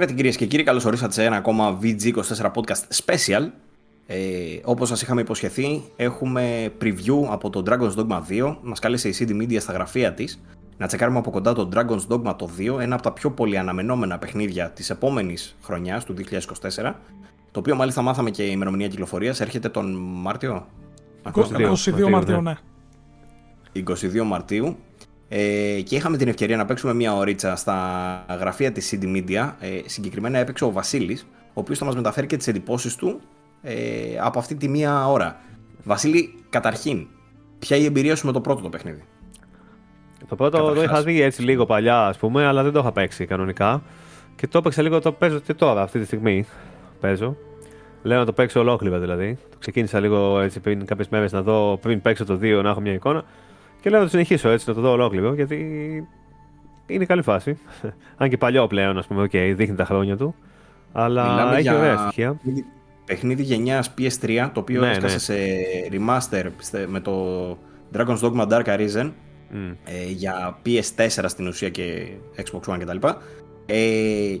Χαίρετε κυρίες και κύριοι, καλώς ορίσατε σε ένα ακόμα VG24 podcast special. Ε, Όπως σας είχαμε υποσχεθεί, έχουμε preview από το Dragon's Dogma 2. Μας κάλεσε η CD Media στα γραφεία της να τσεκάρουμε από κοντά το Dragon's Dogma το 2, ένα από τα πιο πολύ αναμενόμενα παιχνίδια της επόμενης χρονιάς, του 2024. Το οποίο μάλιστα μάθαμε και η ημερομηνία κυκλοφορίας. Έρχεται τον Μάρτιο; 22 Μαρτίου, ναι. 22 Μαρτίου. Ε, και είχαμε την ευκαιρία να παίξουμε μια ωρίτσα στα γραφεία της CD Media. Ε, συγκεκριμένα έπαιξε ο Βασίλης, ο οποίος θα μας μεταφέρει και τις εντυπώσεις του ε, από αυτή τη μία ώρα. Βασίλη, καταρχήν, ποια είναι η εμπειρία σου με το πρώτο το παιχνίδι; Το πρώτο το είχα δει έτσι λίγο παλιά, ας πούμε, αλλά δεν το είχα παίξει κανονικά. Και το έπαιξα λίγο, το παίζω και τώρα, αυτή τη στιγμή. Παίζω. Λέω να το παίξω ολόκληρο δηλαδή. Το ξεκίνησα λίγο έτσι πριν κάποιες μέρες να δω, πριν παίξω το 2 να έχω μια εικόνα. Και λέω να το συνεχίσω έτσι, να το δω ολόκληρο, γιατί είναι καλή φάση. Αν και παλιό πλέον, ας πούμε, okay, δείχνει τα χρόνια του. Αλλά Μιλάμε έχει ωραία στοιχεία. Παιχνίδι γενιάς PS3, το οποίο ναι, έσκασε ναι. σε remaster με το Dragon's Dogma Dark Arisen mm. ε, για PS4 στην ουσία και Xbox One κτλ. Ε,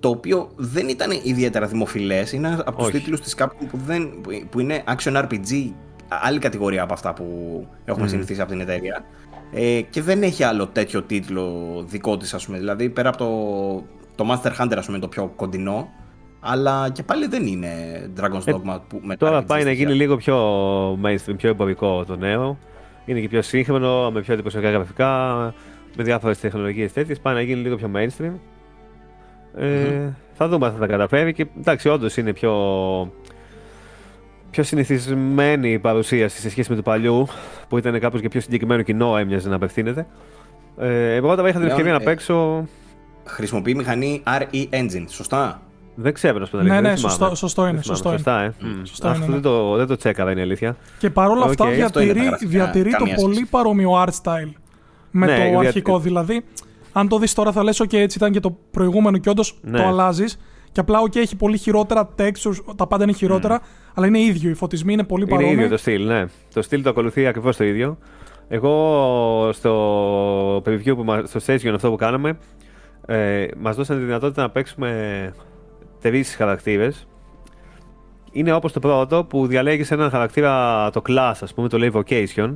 το οποίο δεν ήταν ιδιαίτερα δημοφιλές. Είναι από τους τίτλους της Capcom που, δεν, που είναι action RPG άλλη κατηγορία από αυτά που έχουμε mm. συνηθίσει από την εταιρεία. Ε, και δεν έχει άλλο τέτοιο τίτλο δικό της, ας πούμε. Δηλαδή, πέρα από το, το Master Hunter, ας πούμε, το πιο κοντινό, αλλά και πάλι δεν είναι Dragon's ε, Dogma που με Τώρα πάει να γίνει λίγο πιο mainstream, πιο εμπορικό το νέο. Είναι και πιο σύγχρονο, με πιο εντυπωσιακά γραφικά, με διάφορες τεχνολογίες τέτοιες. Πάει να γίνει λίγο πιο mainstream. Ε, mm-hmm. Θα δούμε αν θα τα καταφέρει. Και εντάξει, όντως είναι πιο πιο συνηθισμένη η παρουσίαση σε σχέση με το παλιού, που ήταν κάπως και πιο συγκεκριμένο κοινό έμοιαζε να απευθύνεται. Ε, εγώ τώρα είχα την ευκαιρία να ε, παίξω. Χρησιμοποιεί μηχανή RE Engine, σωστά; Δεν ξέρω να σου Ναι, ναι, σωστό, σωστό είναι. Σωστό Σωστά, ε. σωστό Αυτό είναι, ναι. δεν, το, δεν το τσέκαρα, είναι η αλήθεια. Και παρόλα αυτά διατηρεί, διατηρεί το πολύ παρόμοιο art style με ναι, το αρχικό. Δηλαδή, αν το δεις τώρα θα λες, OK, έτσι ήταν και το προηγούμενο και όντως ναι. το αλλάζεις. Και απλά, OK, έχει πολύ χειρότερα textures, τα πάντα είναι χειρότερα, mm. αλλά είναι ίδιο. Οι φωτισμοί είναι πολύ παρόμοιοι. Είναι ίδιο το στυλ, ναι. Το στυλ το ακολουθεί ακριβώς το ίδιο. Εγώ στο preview, που, στο session αυτό που κάναμε, ε, μας δώσανε τη δυνατότητα να παίξουμε τρεις χαρακτήρες. Είναι όπως το πρώτο που διαλέγεις έναν χαρακτήρα το class, ας πούμε, το λέει vocation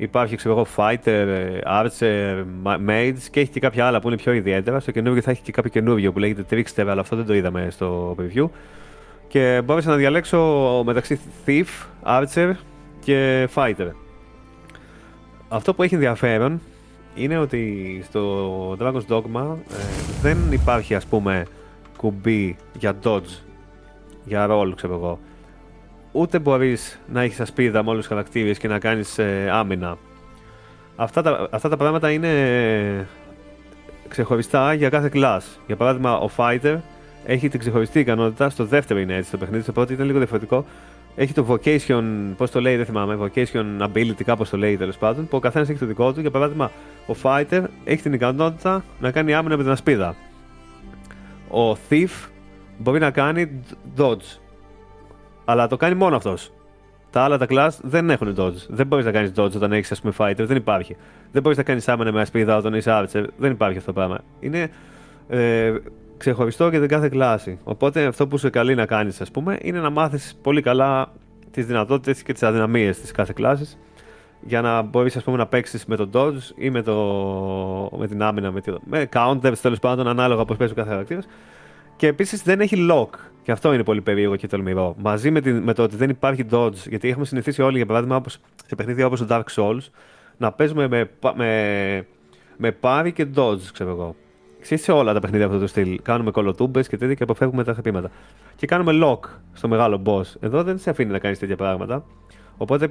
Υπάρχει, ξέρω εγώ, fighter, archer, mage και έχει και κάποια άλλα που είναι πιο ιδιαίτερα. Στο καινούργιο θα έχει και κάποιο καινούργιο που λέγεται trickster, αλλά αυτό δεν το είδαμε στο preview. Και μπόρεσα να διαλέξω μεταξύ thief, archer και fighter. Αυτό που έχει ενδιαφέρον είναι ότι στο Dragon's Dogma ε, δεν υπάρχει ας πούμε κουμπί για dodge, για roll ξέρω εγώ ούτε μπορείς να έχεις ασπίδα με όλους τους χαρακτήρες και να κάνεις ε, άμυνα. Αυτά τα, αυτά τα πράγματα είναι ξεχωριστά για κάθε class. Για παράδειγμα, ο Fighter έχει την ξεχωριστή ικανότητα. Στο δεύτερο είναι έτσι το παιχνίδι. Στο πρώτο ήταν λίγο διαφορετικό. Έχει το vocation, πώς το λέει, δεν θυμάμαι. Vocation ability, κάπως το λέει τέλος πάντων. Που ο καθένας έχει το δικό του. Για παράδειγμα, ο Fighter έχει την ικανότητα να κάνει άμυνα με την ασπίδα. Ο Thief μπορεί να κάνει dodge. Αλλά το κάνει μόνο αυτός. Τα άλλα τα class δεν έχουν dodge. Δεν μπορείς να κάνεις dodge όταν έχεις, ας πούμε, fighter. Δεν υπάρχει. Δεν μπορείς να κάνεις άμενα με ασπίδα όταν είσαι archer. Δεν υπάρχει αυτό το πράγμα. Είναι ε, ξεχωριστό για την κάθε κλάση. Οπότε αυτό που σε καλεί να κάνεις, ας πούμε, είναι να μάθεις πολύ καλά τις δυνατότητες και τις αδυναμίες της κάθε κλάση για να μπορείς να παίξεις με το dodge ή με, το, με την άμυνα, με, με counters τέλος πάντων, ανάλογα πώς παίζει ο κάθε χαρακτήρας. Και επίσης δεν έχει lock. Και αυτό είναι πολύ περίεργο και τολμηρό. Μαζί με, την, με το ότι δεν υπάρχει dodge, γιατί έχουμε συνηθίσει όλοι, για παράδειγμα, όπως, σε παιχνίδια όπως το Dark Souls, να παίζουμε με, με, με πάρη και dodge, ξέρω εγώ. Ξέρεις σε όλα τα παιχνίδια αυτού του στυλ. Κάνουμε κολοτούμπες και τέτοια και αποφεύγουμε τα χτυπήματα. Και κάνουμε lock στο μεγάλο boss. Εδώ δεν σε αφήνει να κάνεις τέτοια πράγματα. Οπότε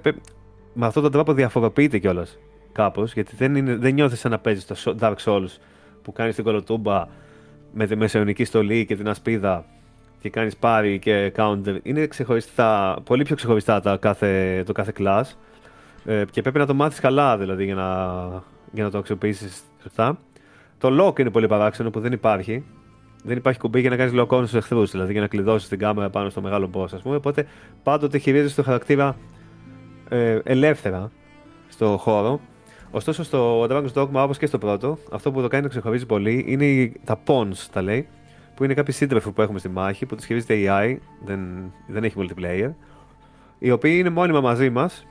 με αυτόν τον τρόπο διαφοροποιείται κιόλας κάπως, γιατί δεν, δεν νιώθεις σαν να παίζεις το Dark Souls που κάνεις την κολοτούμπα με τη μεσαιωνική στολή και την ασπίδα και κάνεις πάρη και counter είναι ξεχωριστά, πολύ πιο ξεχωριστά τα κάθε, το κάθε class ε, και πρέπει να το μάθεις καλά δηλαδή για να, για να το αξιοποιήσεις σωστά. Το lock είναι πολύ παράξενο που δεν υπάρχει. Δεν υπάρχει κουμπί για να κάνεις lock on στους εχθρούς, δηλαδή για να κλειδώσεις την κάμερα πάνω στο μεγάλο boss, ας πούμε. Οπότε πάντοτε χειρίζεσαι το χαρακτήρα ε, ελεύθερα στο χώρο Ωστόσο, στο Dragon's Dogma, όπως και στο πρώτο, αυτό που το κάνει να ξεχωρίζει πολύ είναι τα pawns, τα λέει, που είναι κάποιοι σύντροφοι που έχουμε στη μάχη, που τους χειρίζεται AI, δεν, δεν έχει multiplayer, οι οποίοι είναι μόνιμα μαζί μας,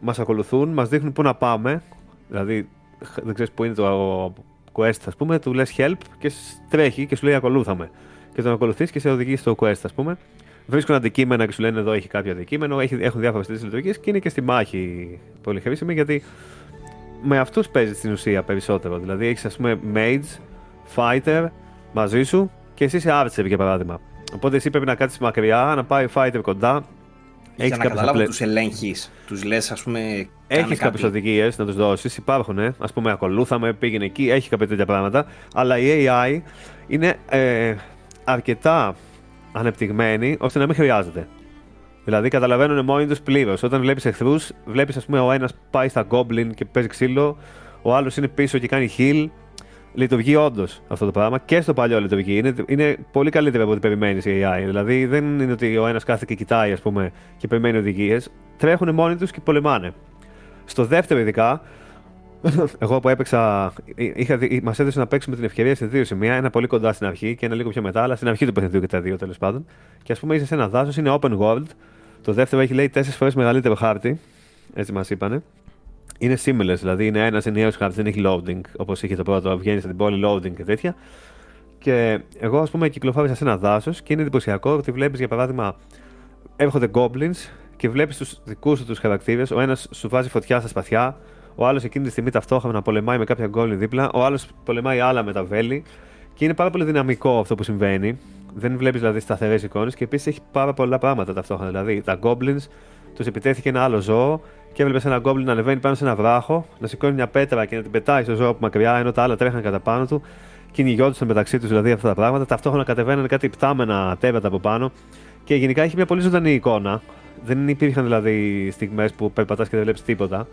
μας ακολουθούν, μας δείχνουν πού να πάμε. Δηλαδή, δεν ξέρεις πού είναι το quest, ας πούμε, του λες help και τρέχει και σου λέει ακολούθαμε. Και τον ακολουθείς και σε οδηγεί στο quest, ας πούμε. Βρίσκουν αντικείμενα και σου λένε εδώ έχει κάποιο αντικείμενο, έχουν διάφορες τέτοιε λειτουργίες και είναι και στη μάχη πολύ χρήσιμη γιατί με αυτούς παίζει στην ουσία περισσότερο. Δηλαδή έχεις ας πούμε mage, fighter μαζί σου και εσύ είσαι archer για παράδειγμα. Οπότε εσύ πρέπει να κάτσεις μακριά, να πάει fighter κοντά. Έχεις να καταλάβω τους ελέγχεις. Τους λες, ας πούμε. Έχεις κάποιες οδηγίες να τους δώσεις. Υπάρχουν. Α πούμε, ακολούθαμε, πήγαινε εκεί, έχει κάποια τέτοια πράγματα. Αλλά η AI είναι ε, αρκετά ανεπτυγμένη ώστε να μην χρειάζεται. Δηλαδή καταλαβαίνουν μόνοι του πλήρω. Όταν βλέπεις εχθρούς, βλέπεις ας πούμε ο ένας πάει στα Goblin και παίζει ξύλο, ο άλλος είναι πίσω και κάνει heal. Λειτουργεί όντως αυτό το πράγμα και στο παλιό λειτουργεί. Είναι, είναι πολύ καλύτερο από ό,τι περιμένεις η AI. Δηλαδή δεν είναι ότι ο ένας κάθεται και κοιτάει ας πούμε, και περιμένει οδηγίες. Τρέχουν μόνοι τους και πολεμάνε. Στο δεύτερο, ειδικά, εγώ που έπαιξα, μας έδωσε να παίξουμε την ευκαιρία σε δύο σημεία. Ένα πολύ κοντά στην αρχή και ένα λίγο πιο μετά, αλλά στην αρχή του παιχνιδιού και τα δύο τέλος πάντων. Και ας πούμε είσαι σε ένα δάσος, είναι open world. Το δεύτερο έχει λέει τέσσερις φορές μεγαλύτερο χάρτη. Έτσι μας είπανε. Είναι seamless, δηλαδή είναι ένας ενιαίος χάρτης, δεν έχει loading όπως είχε το πρώτο. Βγαίνει στην πόλη loading και τέτοια. Και εγώ, ας πούμε, κυκλοφόρησα σε ένα δάσος και είναι εντυπωσιακό ότι βλέπεις για παράδειγμα έρχονται goblins και βλέπεις τους δικούς σου τους χαρακτήρες. Ο ένας σου βάζει φωτιά στα σπαθιά, ο άλλος εκείνη τη στιγμή ταυτόχρονα πολεμάει με κάποια γκόλ δίπλα, ο άλλος πολεμάει άλλα με τα βέλη. Και είναι πάρα πολύ δυναμικό αυτό που συμβαίνει. Δεν βλέπεις δηλαδή σταθερές εικόνες και επίσης έχει πάρα πολλά πράγματα ταυτόχρονα. Δηλαδή τα goblins τους επιτέθηκε ένα άλλο ζώο και έβλεπες ένα goblin να ανεβαίνει πάνω σε ένα βράχο, να σηκώνει μια πέτρα και να την πετάει στο ζώο από μακριά, ενώ τα άλλα τρέχαν κατά πάνω του. Κυνηγιόντουσαν μεταξύ τους δηλαδή αυτά τα πράγματα. Ταυτόχρονα κατεβαίνανε κάτι πτάμενα τέρατα από πάνω. Και γενικά έχει μια πολύ ζωντανή εικόνα. Δεν υπήρχαν δηλαδή στιγμές που περπατάς και δεν βλέπεις τίποτα.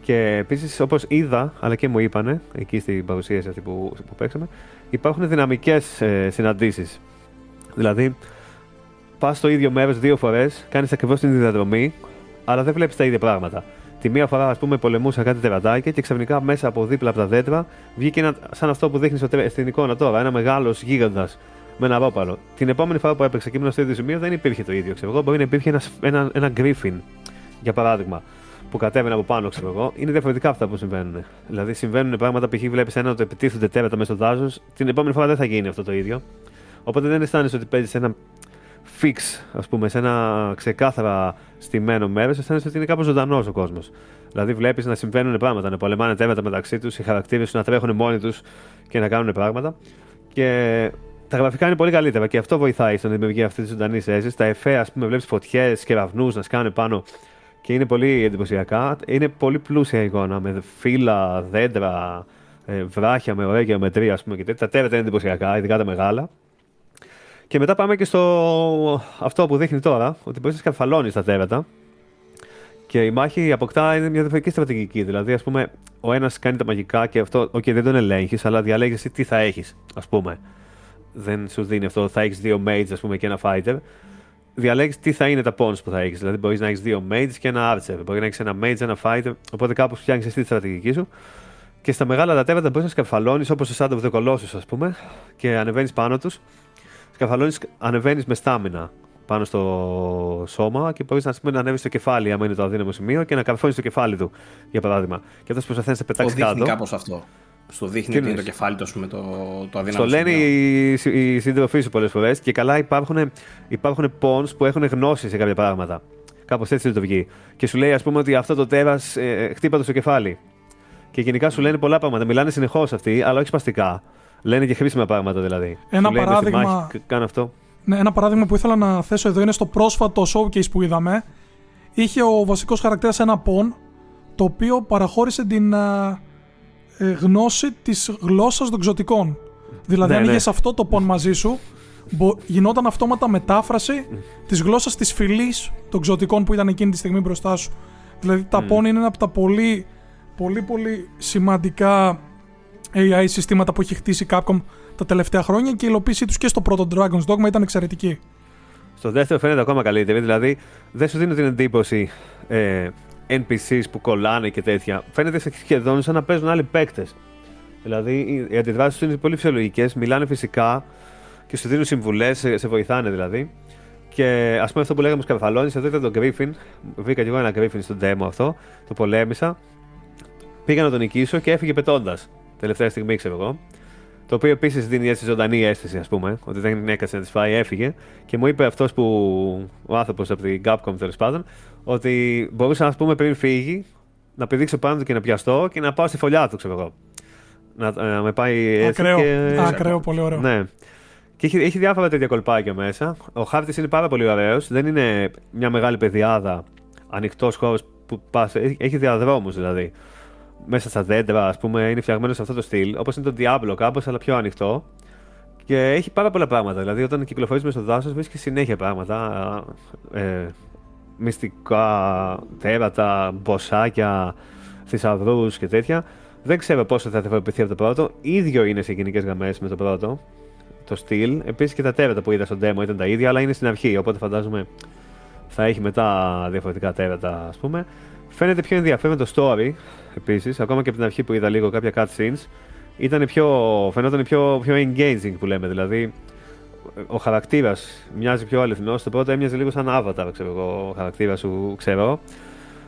Και επίσης, όπως είδα, αλλά και μου είπανε εκεί στην παρουσίαση αυτή που, που παίξαμε, υπάρχουν δυναμικές ε, συναντήσεις. Δηλαδή, πας στο ίδιο μέρος δύο φορές, κάνεις ακριβώς την ίδια διαδρομή, αλλά δεν βλέπεις τα ίδια πράγματα. Τη μία φορά, ας πούμε, πολεμούσα κάτι τερατάκι και ξαφνικά μέσα από δίπλα από τα δέντρα βγήκε ένα, σαν αυτό που δείχνεις στην εικόνα τώρα, ένα μεγάλος γίγαντας με ένα ρόπαλο. Την επόμενη φορά που έπαιξα και ήμουν στο ίδιο σημείο δεν υπήρχε το ίδιο. Ξέρω εγώ, μπορεί να υπήρχε ένας, ένα, ένα γκρίφιν, για παράδειγμα που κατέβαινε από πάνω, ξέρω εγώ, είναι διαφορετικά αυτά που συμβαίνουν. Δηλαδή, συμβαίνουν πράγματα, π.χ. βλέπεις ένα ότι επιτίθενται τέρατα μέσα στο δάσος, την επόμενη φορά δεν θα γίνει αυτό το ίδιο. Οπότε δεν αισθάνεσαι ότι παίζεις ένα fix, ας πούμε, σε ένα ξεκάθαρα στημένο μέρος, αισθάνεσαι ότι είναι κάπως ζωντανός ο κόσμος. Δηλαδή, βλέπεις να συμβαίνουν πράγματα, να πολεμάνε τέρατα μεταξύ τους, οι χαρακτήρες τους να τρέχουν μόνοι τους και να κάνουν πράγματα. Και τα γραφικά είναι πολύ καλύτερα και αυτό βοηθάει στην δημιουργία αυτή τη ζωντανή αίσθηση. Τα εφέ, ας πούμε, βλέπεις φωτιές, κεραυνού να σκάνε πάνω και είναι πολύ εντυπωσιακά. Είναι πολύ πλούσια εικόνα με φύλλα, δέντρα, ε, βράχια με ωραία γεωμετρία ας πούμε, και τέτοια. Τα τέρατα είναι εντυπωσιακά, ειδικά τα μεγάλα. Και μετά πάμε και στο αυτό που δείχνει τώρα, ότι μπορείς να σκαρφαλώνεις τα τέρατα. Και η μάχη αποκτά είναι μια διαφορετική στρατηγική. Δηλαδή, ας πούμε, ο ένας κάνει τα μαγικά και αυτό, OK, δεν τον ελέγχεις, αλλά διαλέγεις τι θα έχεις, ας πούμε. Δεν σου δίνει αυτό, θα έχεις δύο mages, ας πούμε, και ένα fighter διαλέγεις τι θα είναι τα pawns που θα έχεις. Δηλαδή, μπορείς να έχεις δύο mages και ένα archer. Μπορεί να έχεις ένα mage, ένα fighter. Οπότε κάπως φτιάχνεις εσύ τη στρατηγική σου. Και στα μεγάλα τα τέρατα μπορείς να σκαρφαλώνεις όπως σε Shadow of the Colossus, ας πούμε, και ανεβαίνεις πάνω τους. Σκαρφαλώνει, ανεβαίνεις με στάμινα πάνω στο σώμα και μπορείς να, να ανέβεις στο κεφάλι, άμα είναι το αδύναμο σημείο, και να καρφώνει το κεφάλι του, για παράδειγμα. Και αυτός προσπαθεί να σε πετάξει το κάτω. κάπως αυτό. Στο δείχνει ότι είναι το κεφάλι του, πούμε, το, το αδύναμο. Στο λένε οι, οι σύντροφοί σου πολλές φορές και καλά υπάρχουν, υπάρχουν pawns που έχουν γνώση σε κάποια πράγματα. Κάπως έτσι το βγει. Και σου λέει, ας πούμε, ότι αυτό το τέρας ε, χτύπα το στο κεφάλι. Και γενικά σου λένε πολλά πράγματα. Μιλάνε συνεχώς αυτοί, αλλά όχι σπαστικά. Λένε και χρήσιμα πράγματα δηλαδή. Ένα παράδειγμα. Μάχη, κάνω αυτό. Ναι, ένα παράδειγμα που ήθελα να θέσω εδώ είναι στο πρόσφατο showcase που είδαμε. Είχε ο βασικός χαρακτήρας ένα πον το οποίο παραχώρησε την ε, γνώση της γλώσσας των ξωτικών. Δηλαδή, ναι, αν ναι. είχες αυτό το πον μαζί σου, γινόταν αυτόματα μετάφραση mm. της γλώσσας της φυλής των ξωτικών που ήταν εκείνη τη στιγμή μπροστά σου. Δηλαδή, τα mm. είναι ένα από τα πολύ, πολύ, πολύ σημαντικά AI συστήματα που έχει χτίσει η Capcom τα τελευταία χρόνια και η υλοποίησή τους και στο πρώτο Dragon's Dogma ήταν εξαιρετική. Στο δεύτερο φαίνεται ακόμα καλύτερη. Δηλαδή, δεν σου δίνω την εντύπωση ε, NPCs που κολλάνε και τέτοια. Φαίνεται σχεδόν σαν να παίζουν άλλοι παίκτες. Δηλαδή οι αντιδράσεις τους είναι πολύ φυσιολογικές, μιλάνε φυσικά και σου δίνουν συμβουλές, σε βοηθάνε δηλαδή. Και ας πούμε αυτό που λέγαμε στους Καρφαλόνι, εδώ ήταν το Griffin. Βρήκα και εγώ ένα Griffin στο demo αυτό, το πολέμησα. Πήγα να τον νικήσω και έφυγε πετώντας. Τελευταία στιγμή, ξέρω εγώ. Το οποίο επίσης δίνει έτσι ζωντανή αίσθηση, ας πούμε, ότι δεν έκατσε να τη φάει, έφυγε. Και μου είπε αυτός που. ο άνθρωπος από την Capcom τέλος πάντων, ότι μπορούσα, ας πούμε, πριν φύγει, να πηδήξω πάνω του και να πιαστώ και να πάω στη φωλιά του, ξέρω εγώ. Να, να με πάει έτσι. Ακραίο, και... ακραίο πολύ ωραίο. Ναι. Και έχει, έχει διάφορα τέτοια κολπάκια μέσα. Ο χάρτης είναι πάρα πολύ ωραίος. Δεν είναι μια μεγάλη πεδιάδα, ανοιχτός χώρος που πας. Έχει διαδρόμους δηλαδή μέσα στα δέντρα, ας πούμε, είναι φτιαγμένο σε αυτό το στυλ. Όπως είναι το Diablo κάπως, αλλά πιο ανοιχτό. Και έχει πάρα πολλά πράγματα. Δηλαδή, όταν κυκλοφορείς μέσα στο δάσος, βρίσκεις συνέχεια πράγματα. Ε, μυστικά τέρατα, μποσάκια, θησαυρούς και τέτοια. Δεν ξέρω πόσο θα διαφοροποιηθεί από το πρώτο. ίδιο είναι σε γενικές γραμμές με το πρώτο. Το στυλ. Επίσης και τα τέρατα που είδα στο demo ήταν τα ίδια, αλλά είναι στην αρχή. Οπότε φαντάζομαι θα έχει μετά διαφορετικά τέρατα, ας πούμε. Φαίνεται πιο ενδιαφέρον το story επίσης, ακόμα και από την αρχή που είδα λίγο κάποια cutscenes. Ήταν πιο, φαινόταν πιο, πιο engaging που λέμε. Δηλαδή, ο χαρακτήρας μοιάζει πιο αληθινός. Στο πρώτο έμοιαζε λίγο σαν avatar, ξέρω εγώ, ο χαρακτήρας σου, ξέρω.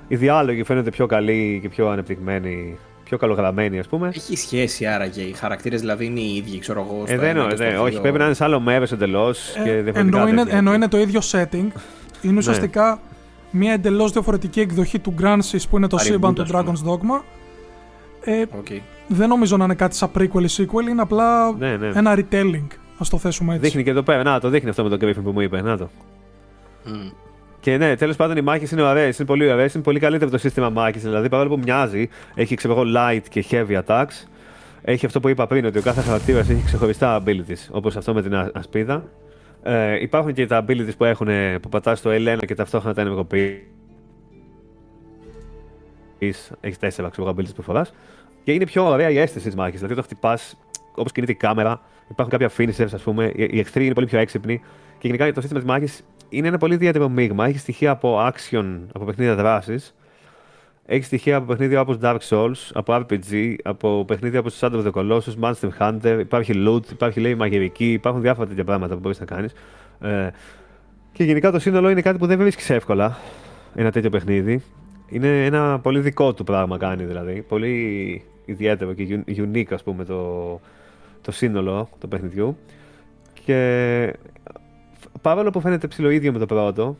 Οι διάλογοι φαίνονται πιο καλοί και πιο ανεπτυγμένοι, πιο καλογραμμένοι, ας πούμε. Έχει σχέση άραγε. Οι χαρακτήρες δηλαδή είναι οι ίδιοι, ξέρω εγώ. Ε, δεν είναι, όχι, πρέπει να είναι σε άλλο μέρος εντελώς. Ε, ενώ, είναι, ενώ είναι το ίδιο setting, είναι ουσιαστικά μια εντελώς διαφορετική εκδοχή του Gransis που είναι το σύμπαν του Dragon's Dogma. Ε, okay. Δεν νομίζω να είναι κάτι σαν prequel ή sequel, είναι απλά ναι, ναι. ένα retelling. Α το θέσουμε έτσι. Δείχνει και εδώ πέρα. Να το δείχνει αυτό με τον Griffin που μου είπε. Να το. Mm. Και ναι, τέλος πάντων οι μάχες είναι ωραίες, είναι πολύ ωραίες. Είναι πολύ καλύτερο το σύστημα μάχης. Δηλαδή παρόλο που μοιάζει, έχει ξέρω εγώ light και heavy attacks. Έχει αυτό που είπα πριν, ότι ο κάθε χαρακτήρας έχει ξεχωριστά abilities. Όπως αυτό με την ασπίδα. Ε, υπάρχουν και τα abilities που, έχουν, που πατάς στο L1 και ταυτόχρονα τα ενεργοποιείς. Έχεις τέσσερα ξέρω, abilities που φοράς. Και είναι πιο ωραία η αίσθηση της μάχης. Δηλαδή, το χτυπάς όπως κινείται η κάμερα, υπάρχουν κάποια finishers, ας πούμε. Οι εχθροί είναι πολύ πιο έξυπνοι. Και γενικά το σύστημα της μάχης είναι ένα πολύ ιδιαίτερο μείγμα. Έχει στοιχεία από action, από παιχνίδια δράσης, έχεις στοιχεία από παιχνίδια όπως Dark Souls, από RPG, από παιχνίδια όπως Shadow of the Colossus, Monster Hunter, υπάρχει loot, υπάρχει λέει μαγειρική, υπάρχουν διάφορα τέτοια πράγματα που μπορείς να κάνεις. Ε, και γενικά το σύνολο είναι κάτι που δεν βρίσκεις εύκολα ένα τέτοιο παιχνίδι. Είναι ένα πολύ δικό του πράγμα κάνει δηλαδή. Πολύ ιδιαίτερο και unique ας πούμε το, το σύνολο του παιχνιδιού. Και παρόλο που φαίνεται ψηλό ίδιο με το πρώτο,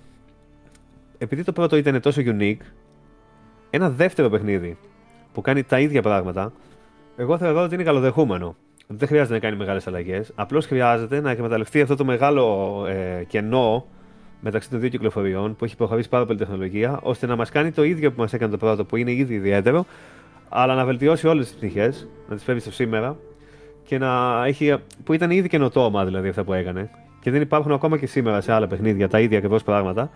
επειδή το πρώτο ήταν τόσο unique, ένα δεύτερο παιχνίδι που κάνει τα ίδια πράγματα, εγώ θεωρώ ότι είναι καλοδεχούμενο. Δεν χρειάζεται να κάνει μεγάλες αλλαγές. Απλώς χρειάζεται να εκμεταλλευτεί αυτό το μεγάλο ε, κενό μεταξύ των δύο κυκλοφοριών που έχει προχωρήσει πάρα πολύ τεχνολογία, ώστε να μας κάνει το ίδιο που μας έκανε το πρώτο, που είναι ήδη ιδιαίτερο, αλλά να βελτιώσει όλες τις πτυχές, να τις φέρει στο σήμερα και να έχει. που ήταν ήδη καινοτόμα δηλαδή αυτά που έκανε. Και δεν υπάρχουν ακόμα και σήμερα σε άλλα παιχνίδια τα ίδια ακριβώς πράγματα.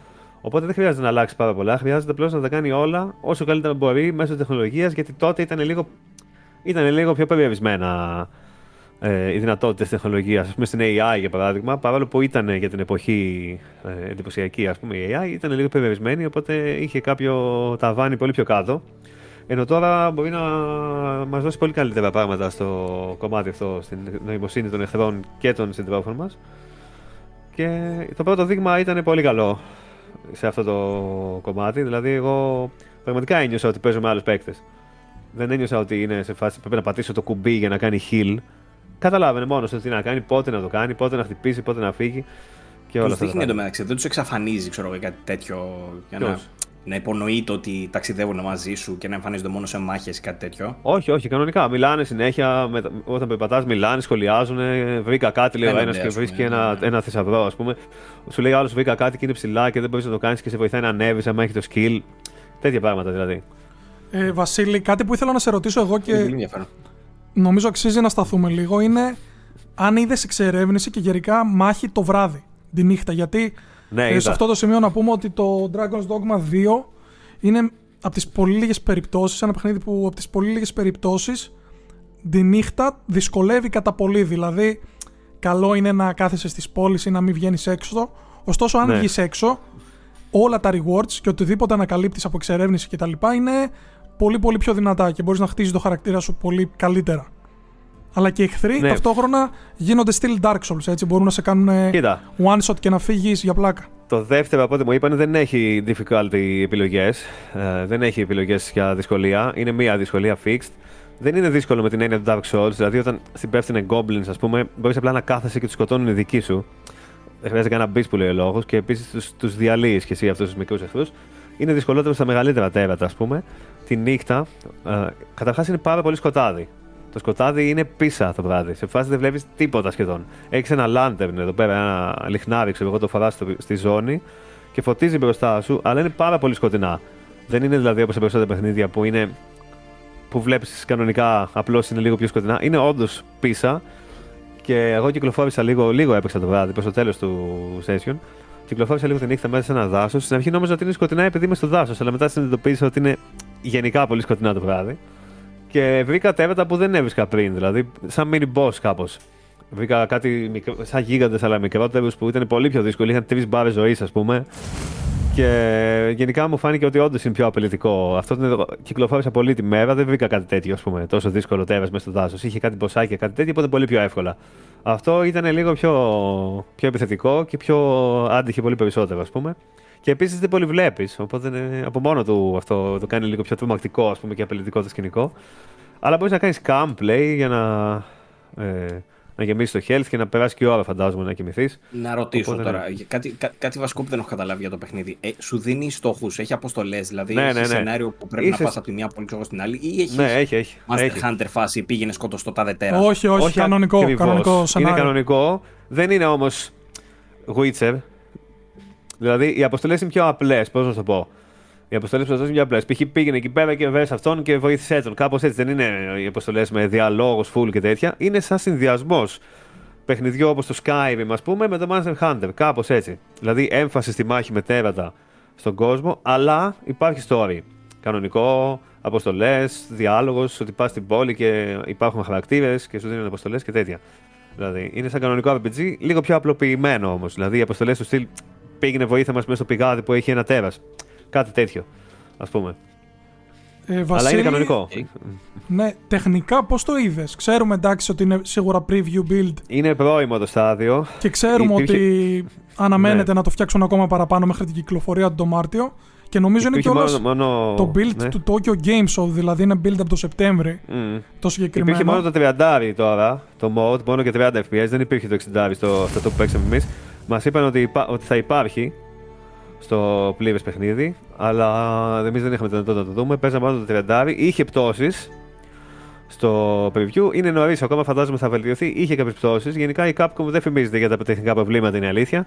Οπότε δεν χρειάζεται να αλλάξει πάρα πολλά. Χρειάζεται απλώς να τα κάνει όλα όσο καλύτερα μπορεί μέσω τεχνολογίας, γιατί τότε ήταν λίγο, ήταν λίγο πιο περιορισμένα ε, οι δυνατότητες τεχνολογίας. Α πούμε στην AI για παράδειγμα, παρόλο που ήταν για την εποχή ε, εντυπωσιακή ας πούμε, η AI, ήταν λίγο περιορισμένη, οπότε είχε κάποιο ταβάνι πολύ πιο κάτω. Ενώ τώρα μπορεί να μας δώσει πολύ καλύτερα πράγματα στο κομμάτι αυτό, στην νοημοσύνη των εχθρών και των συντρόφων μας. Και το πρώτο δείγμα ήταν πολύ καλό σε αυτό το κομμάτι. Δηλαδή, εγώ πραγματικά ένιωσα ότι παίζω με άλλους παίκτες. Δεν ένιωσα ότι είναι σε φάση που πρέπει να πατήσω το κουμπί για να κάνει heal. Καταλάβαινε μόνος τι να κάνει, πότε να το κάνει, πότε να χτυπήσει, πότε να φύγει. Και όλα αυτά. Τι εντωμεταξύ, δεν τους εξαφανίζει ξέρω, κάτι τέτοιο. Για να να υπονοείται ότι ταξιδεύουν μαζί σου και να εμφανίζονται μόνο σε μάχες ή κάτι τέτοιο; Όχι, όχι, κανονικά. Μιλάνε συνέχεια, με, όταν περπατά, μιλάνε, σχολιάζουν. Βρήκα κάτι, λέει ο ένας και βρίσκει ένα, ένα θησαυρό, ας πούμε. Σου λέει άλλος, βρήκα κάτι και είναι ψηλά και δεν μπορείς να το κάνεις και σε βοηθάει να ανέβεις, αν έχει το skill. Τέτοια πράγματα δηλαδή. Ε, Βασίλη, κάτι που ήθελα να σε ρωτήσω εγώ και. Νομίζω αξίζει να σταθούμε λίγο είναι αν είδες εξερεύνηση και γενικά μάχη το βράδυ, τη νύχτα. Γιατί ναι, ε, σε αυτό το σημείο να πούμε ότι το Dragon's Dogma 2 είναι από τις πολύ λίγες περιπτώσεις, ένα παιχνίδι που από τις πολύ λίγες περιπτώσεις τη νύχτα δυσκολεύει κατά πολύ. Δηλαδή, καλό είναι να κάθεσαι στις πόλεις ή να μην βγαίνεις έξω. Ωστόσο, αν ναι. βγεις έξω, όλα τα rewards και οτιδήποτε ανακαλύπτεις από εξερεύνηση κτλ. είναι πολύ πολύ πιο δυνατά και μπορείς να χτίζεις το χαρακτήρα σου πολύ καλύτερα. Αλλά και οι εχθροί ναι. ταυτόχρονα γίνονται still Dark Souls. Έτσι μπορούν να σε κάνουν one shot και να φύγεις για πλάκα. Το δεύτερο από ό,τι μου είπαν δεν έχει difficulty επιλογές. Ε, δεν έχει επιλογές για δυσκολία. Είναι μία δυσκολία fixed. Δεν είναι δύσκολο με την έννοια του Dark Souls. Δηλαδή, όταν στην πέφτουν goblins, ας πούμε, μπορείς απλά να κάθεσαι και τους σκοτώνουν οι δικοί σου. Δεν χρειάζεται καν να μπεις που λέει ο λόγος. Και επίσης τους διαλύεις και εσύ αυτούς τους μικρούς εχθρούς. Είναι δυσκολότερο στα μεγαλύτερα τέρατα, ας πούμε. Τη νύχτα, ε, καταρχάς είναι πάρα πολύ σκοτάδι. Το σκοτάδι είναι πίσα το βράδυ. Σε φάση δεν βλέπεις τίποτα σχεδόν. Έχεις ένα λάντερν εδώ πέρα, ένα λιχνάρι, ξέρω εγώ, το φοράς στη ζώνη και φωτίζει μπροστά σου, αλλά είναι πάρα πολύ σκοτεινά. Δεν είναι δηλαδή όπως σε περισσότερα παιχνίδια που είναι. που βλέπεις κανονικά απλώς είναι λίγο πιο σκοτεινά. Είναι όντως πίσα. Και εγώ κυκλοφόρησα λίγο, λίγο έπαιξα το βράδυ προς το τέλος του session. Κυκλοφόρησα λίγο τη νύχτα μέσα σε ένα δάσος. Στην αρχή νόμιζα ότι είναι σκοτεινά επειδή είμαι στο δάσος, αλλά μετά συνειδητοποίησα ότι είναι γενικά πολύ σκοτεινά το βράδυ. Και βρήκα τέρατα που δεν έβρισκα πριν, δηλαδή σαν mini boss κάπως. Βρήκα κάτι μικρό, σαν γίγαντε αλλά μικρότερους που ήταν πολύ πιο δύσκολοι. Είχαν τρεις μπάρες ζωής, ας πούμε. Και γενικά μου φάνηκε ότι όντως είναι πιο απειλητικό. Αυτός το κυκλοφόρησα πολύ τη μέρα, δεν βρήκα κάτι τέτοιο, ας πούμε. Τόσο δύσκολο τέρας μέσα στο δάσος. Είχε κάτι μποσάκια, κάτι τέτοιο, οπότε πολύ πιο εύκολα. Αυτό ήταν λίγο πιο, πιο επιθετικό και πιο άντυχε πολύ περισσότερο, ας πούμε. Και επίσης δεν πολύ βλέπεις. Οπότε από μόνο του αυτό το κάνει λίγο πιο τρομακτικό ας πούμε, και απειλητικό το σκηνικό. Αλλά μπορείς να κάνεις cam play για να, ε, να γεμίσει το health και να περάσει και η ώρα, φαντάζομαι, να κοιμηθείς. Να ρωτήσω Οπότε, τώρα. Ναι. Κάτι, κά, κάτι βασικό που δεν έχω καταλάβει για το παιχνίδι. Ε, σου δίνει στόχους, έχει αποστολές, δηλαδή ναι, έχει ναι, ναι. σενάριο που πρέπει Είσαι... να πας από τη μία πόλη στην άλλη, ή έχεις. Ναι, έχει, έχει. Master έχει. Hunter φάση πήγαινες σκότω τάδε τέρα; Όχι, όχι, όχι κανονικό, κανονικό σενάριο. Είναι κανονικό. Δεν είναι όμως Witcher Δηλαδή, οι αποστολές είναι πιο απλές, πώς να το πω. Οι αποστολές είναι πιο απλέ. Π.χ. πήγαινε εκεί πέρα και βρε αυτόν και βοήθησε τον. Κάπως έτσι δεν είναι οι αποστολές με διαλόγους, full και τέτοια. Είναι σαν συνδυασμός παιχνιδιού όπως το Skyrim, ας πούμε, με το Monster Hunter. Κάπως έτσι. Δηλαδή, έμφαση στη μάχη με τέρατα στον κόσμο, αλλά υπάρχει story. Κανονικό, αποστολές, διάλογος, ότι πας στην πόλη και υπάρχουν χαρακτήρες και σου δίνουν αποστολές και τέτοια. Δηλαδή, είναι σαν κανονικό RPG, λίγο πιο απλοποιημένο όμως. Δηλαδή, οι αποστολές του στυλ πήγαινε βοήθεια μας μέσα στο πηγάδι που έχει ένα τέρας. Κάτι τέτοιο, ας πούμε. Ε, Βασίλη, Αλλά είναι κανονικό. Ναι, τεχνικά πώς το είδες; Ξέρουμε εντάξει ότι είναι σίγουρα preview build. Είναι πρώιμο το στάδιο. Και ξέρουμε ότι αναμένεται ναι. να το φτιάξουν ακόμα παραπάνω μέχρι την κυκλοφορία του το Μάρτιο. Και νομίζω είναι και μόνο... το build ναι. του Tokyo Game Show, δηλαδή είναι build από το Σεπτέμβρη. Mm. Το συγκεκριμένο. Υπήρχε μόνο το 30 τώρα, το mod, μόνο και 30 FPS, δεν υπήρχε το 60 στο αυτό που παίξαμε εμείς. Μας είπαν ότι, ότι θα υπάρχει στο πλήρες παιχνίδι, αλλά εμείς δεν είχαμε δυνατότητα να το δούμε. Παίζαμε μόνο το 30. Είχε πτώσεις στο preview. Είναι νωρίς ακόμα, φαντάζομαι θα βελτιωθεί. Είχε κάποιες πτώσεις. Γενικά η Capcom δεν φημίζεται για τα τεχνικά προβλήματα, είναι αλήθεια.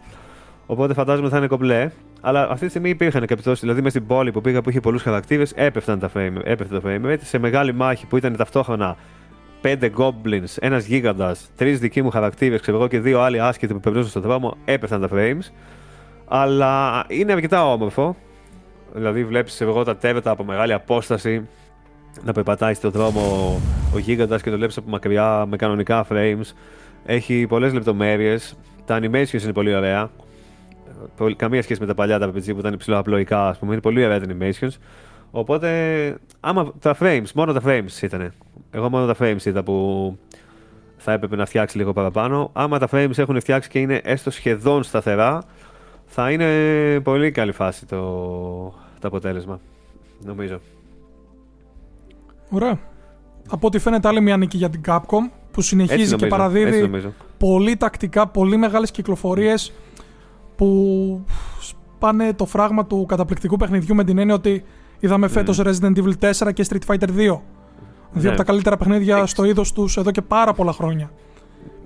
Οπότε φαντάζομαι θα είναι κομπλέ. Αλλά αυτή τη στιγμή υπήρχαν κάποιες πτώσεις. Δηλαδή μέσα στην πόλη που πήγα που είχε πολλούς χαρακτήρες, έπεφταν τα frame, έπεφτε το frame Σε μεγάλη μάχη που ήταν ταυτόχρονα πέντε goblins, ένας γίγαντας, τρεις δικοί μου χαρακτήρες, ξέρω εγώ και δύο άλλοι άσχετοι που περνούσαν στον δρόμο, έπεφταν τα frames. Αλλά είναι αρκετά όμορφο. Δηλαδή, βλέπεις εγώ τα τέβετα από μεγάλη απόσταση να περπατάει στον δρόμο ο γίγαντας και το βλέπεις από μακριά με κανονικά frames. Έχει πολλές λεπτομέρειες. Τα animations είναι πολύ ωραία. Καμία σχέση με τα παλιά τα RPG που ήταν υψηλό απλοϊκά, ας πούμε. Είναι πολύ ωραία τα animations. Οπότε, άμα τα frames, μόνο τα frames ήταν. Εγώ μόνο τα frames είδα που θα έπρεπε να φτιάξει λίγο παραπάνω. Άμα τα frames έχουν φτιάξει και είναι έστω σχεδόν σταθερά, θα είναι πολύ καλή φάση το, το αποτέλεσμα. Νομίζω. Ωραία. Από ό,τι φαίνεται άλλη μια νίκη για την Capcom που συνεχίζει και παραδίδει πολύ τακτικά, πολύ μεγάλες κυκλοφορίες που πάνε το φράγμα του καταπληκτικού παιχνιδιού με την έννοια ότι είδαμε φέτος Resident Evil 4 και Street Fighter 2. Δύο ναι. από τα καλύτερα παιχνίδια στο είδος τους εδώ και πάρα πολλά χρόνια.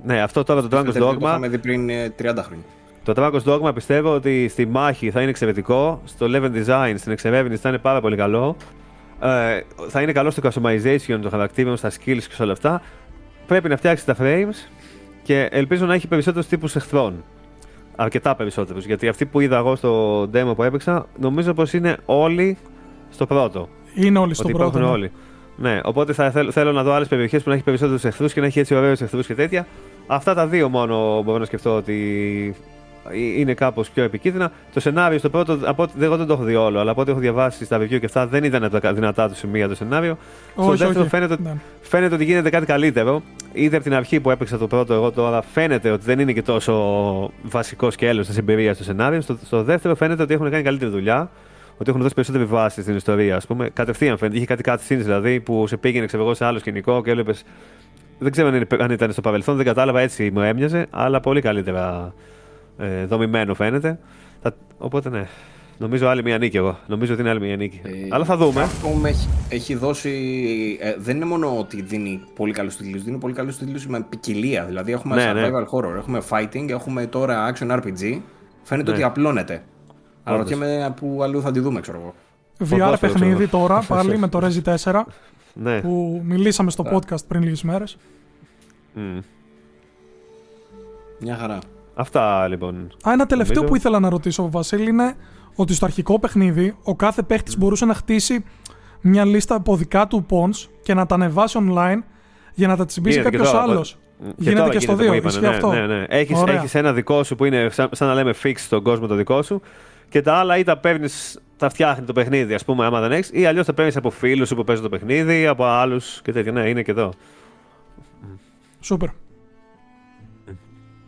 Ναι, αυτό τώρα το Dragon's Dogma. Το είχαμε δει πριν 30 ε, χρόνια. Το Dragon's Dogma πιστεύω ότι στη μάχη θα είναι εξαιρετικό. Στο level design, στην εξερεύνηση θα είναι πάρα πολύ καλό. Ε, θα είναι καλό στο customization των χαρακτήρων, στα skills και σε όλα αυτά. Πρέπει να φτιάξει τα frames και ελπίζω να έχει περισσότερους τύπους εχθρών. Αρκετά περισσότερους. Γιατί αυτοί που είδα εγώ στο demo που έπαιξα, νομίζω πως είναι όλοι στο πρώτο. Είναι όλοι στο πρώτο. Ναι. όλοι. Ναι, οπότε θα θέλ, θέλω να δω άλλες περιοχές που να έχει περισσότερους εχθρούς και να έχει έτσι ωραίους εχθρούς και τέτοια. Αυτά τα δύο μόνο μπορώ να σκεφτώ ότι είναι κάπως πιο επικίνδυνα. Το σενάριο στο πρώτο, από, εγώ δεν το έχω δει όλο, αλλά από ό,τι έχω διαβάσει στα review και αυτά, δεν ήταν από τα δυνατά του σημεία το σενάριο. στο δεύτερο Φαίνεται, ναι. φαίνεται ότι γίνεται κάτι καλύτερο. Ήδη από την αρχή που έπαιξα το πρώτο, εγώ τώρα φαίνεται ότι δεν είναι και τόσο βασικό σκέλος της εμπειρίας στο σενάριο. Στο, στο δεύτερο φαίνεται ότι έχουν κάνει καλύτερη δουλειά ότι έχουν δώσει περισσότερη βάση στην ιστορία. Ας πούμε. Κατευθείαν φαίνεται. Είχε κάτι κάτι δηλαδή που σε πήγαινε ξέρω, σε άλλο σκηνικό και έβλεπε. Δεν ξέρω αν ήταν στο παρελθόν, δεν κατάλαβα έτσι μου έμοιαζε, αλλά πολύ καλύτερα ε, δομημένο φαίνεται. Οπότε ναι, Νομίζω άλλη μία νίκη εγώ. Νομίζω ότι είναι άλλη μία νίκη. Ε, Αλλά θα δούμε. Αυτό έχει, έχει δώσει. Ε, δεν είναι μόνο ότι δίνει πολύ καλούς τίτλους, δίνει πολύ καλούς τίτλους με ποικιλία. Δηλαδή έχουμε ναι, ναι. survival ναι. horror, έχουμε fighting, έχουμε τώρα action RPG. Φαίνεται ναι. ότι απλώνεται. Αλλά ρωτιέμαι που αλλού θα τη δούμε, ξέρω εγώ. VR παιχνίδι τώρα πάλι με το Resi 4 ναι. που μιλήσαμε στο podcast πριν λίγες μέρες. Mm. Μια χαρά. Αυτά λοιπόν. Α, ένα τελευταίο που ήθελα να ρωτήσω, Βασίλη, είναι ότι στο αρχικό παιχνίδι ο κάθε παίχτης μπορούσε να χτίσει μια λίστα από δικά του pawns και να τα ανεβάσει online για να τα τσιμπήσει κάποιος άλλος. Γίνεται και στο 2. Ισχύει ναι, αυτό; Ναι, ναι. Έχεις, έχεις ένα δικό σου που είναι σαν, σαν να λέμε fix στον κόσμο το δικό σου και τα άλλα ή τα παίρνεις, τα φτιάχνει το παιχνίδι, ας πούμε, άμα δεν έχεις, ή αλλιώς τα παίρνεις από φίλους που παίζουν το παιχνίδι, από άλλους και τέτοια. Ναι, είναι και εδώ. Σούπερ.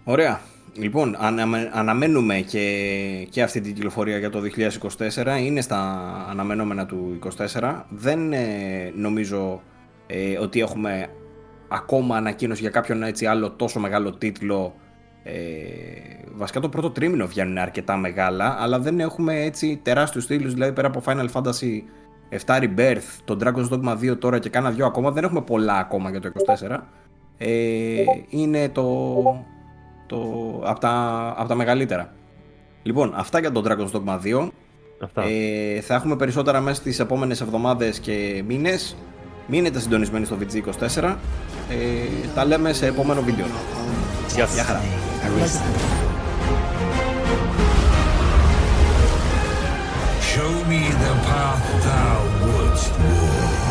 Ωραία. Λοιπόν, αναμένουμε και, και αυτή την κυκλοφορία για το 2024. Είναι στα αναμενόμενα του 2024. Δεν ε, νομίζω ε, ότι έχουμε ακόμα ανακοίνωση για κάποιον έτσι άλλο τόσο μεγάλο τίτλο. Ε, βασικά το πρώτο τρίμηνο βγαίνουν αρκετά μεγάλα, αλλά δεν έχουμε έτσι τεράστιους τίτλους, δηλαδή πέρα από Final Fantasy 7 Rebirth, το Dragon's Dogma 2 τώρα και κάνα δυο ακόμα, δεν έχουμε πολλά ακόμα για το 2024. Ε, είναι το, το, από, τα, από τα μεγαλύτερα. Λοιπόν, αυτά για τον Dragon's Dogma 2. Ε, θα έχουμε περισσότερα μέσα στις επόμενες εβδομάδες και μήνες. Μείνετε συντονισμένοι στο VG24. Ε, τα λέμε σε επόμενο βίντεο. Γεια σας. Γεια χαρά. Show me the path thou wouldst walk.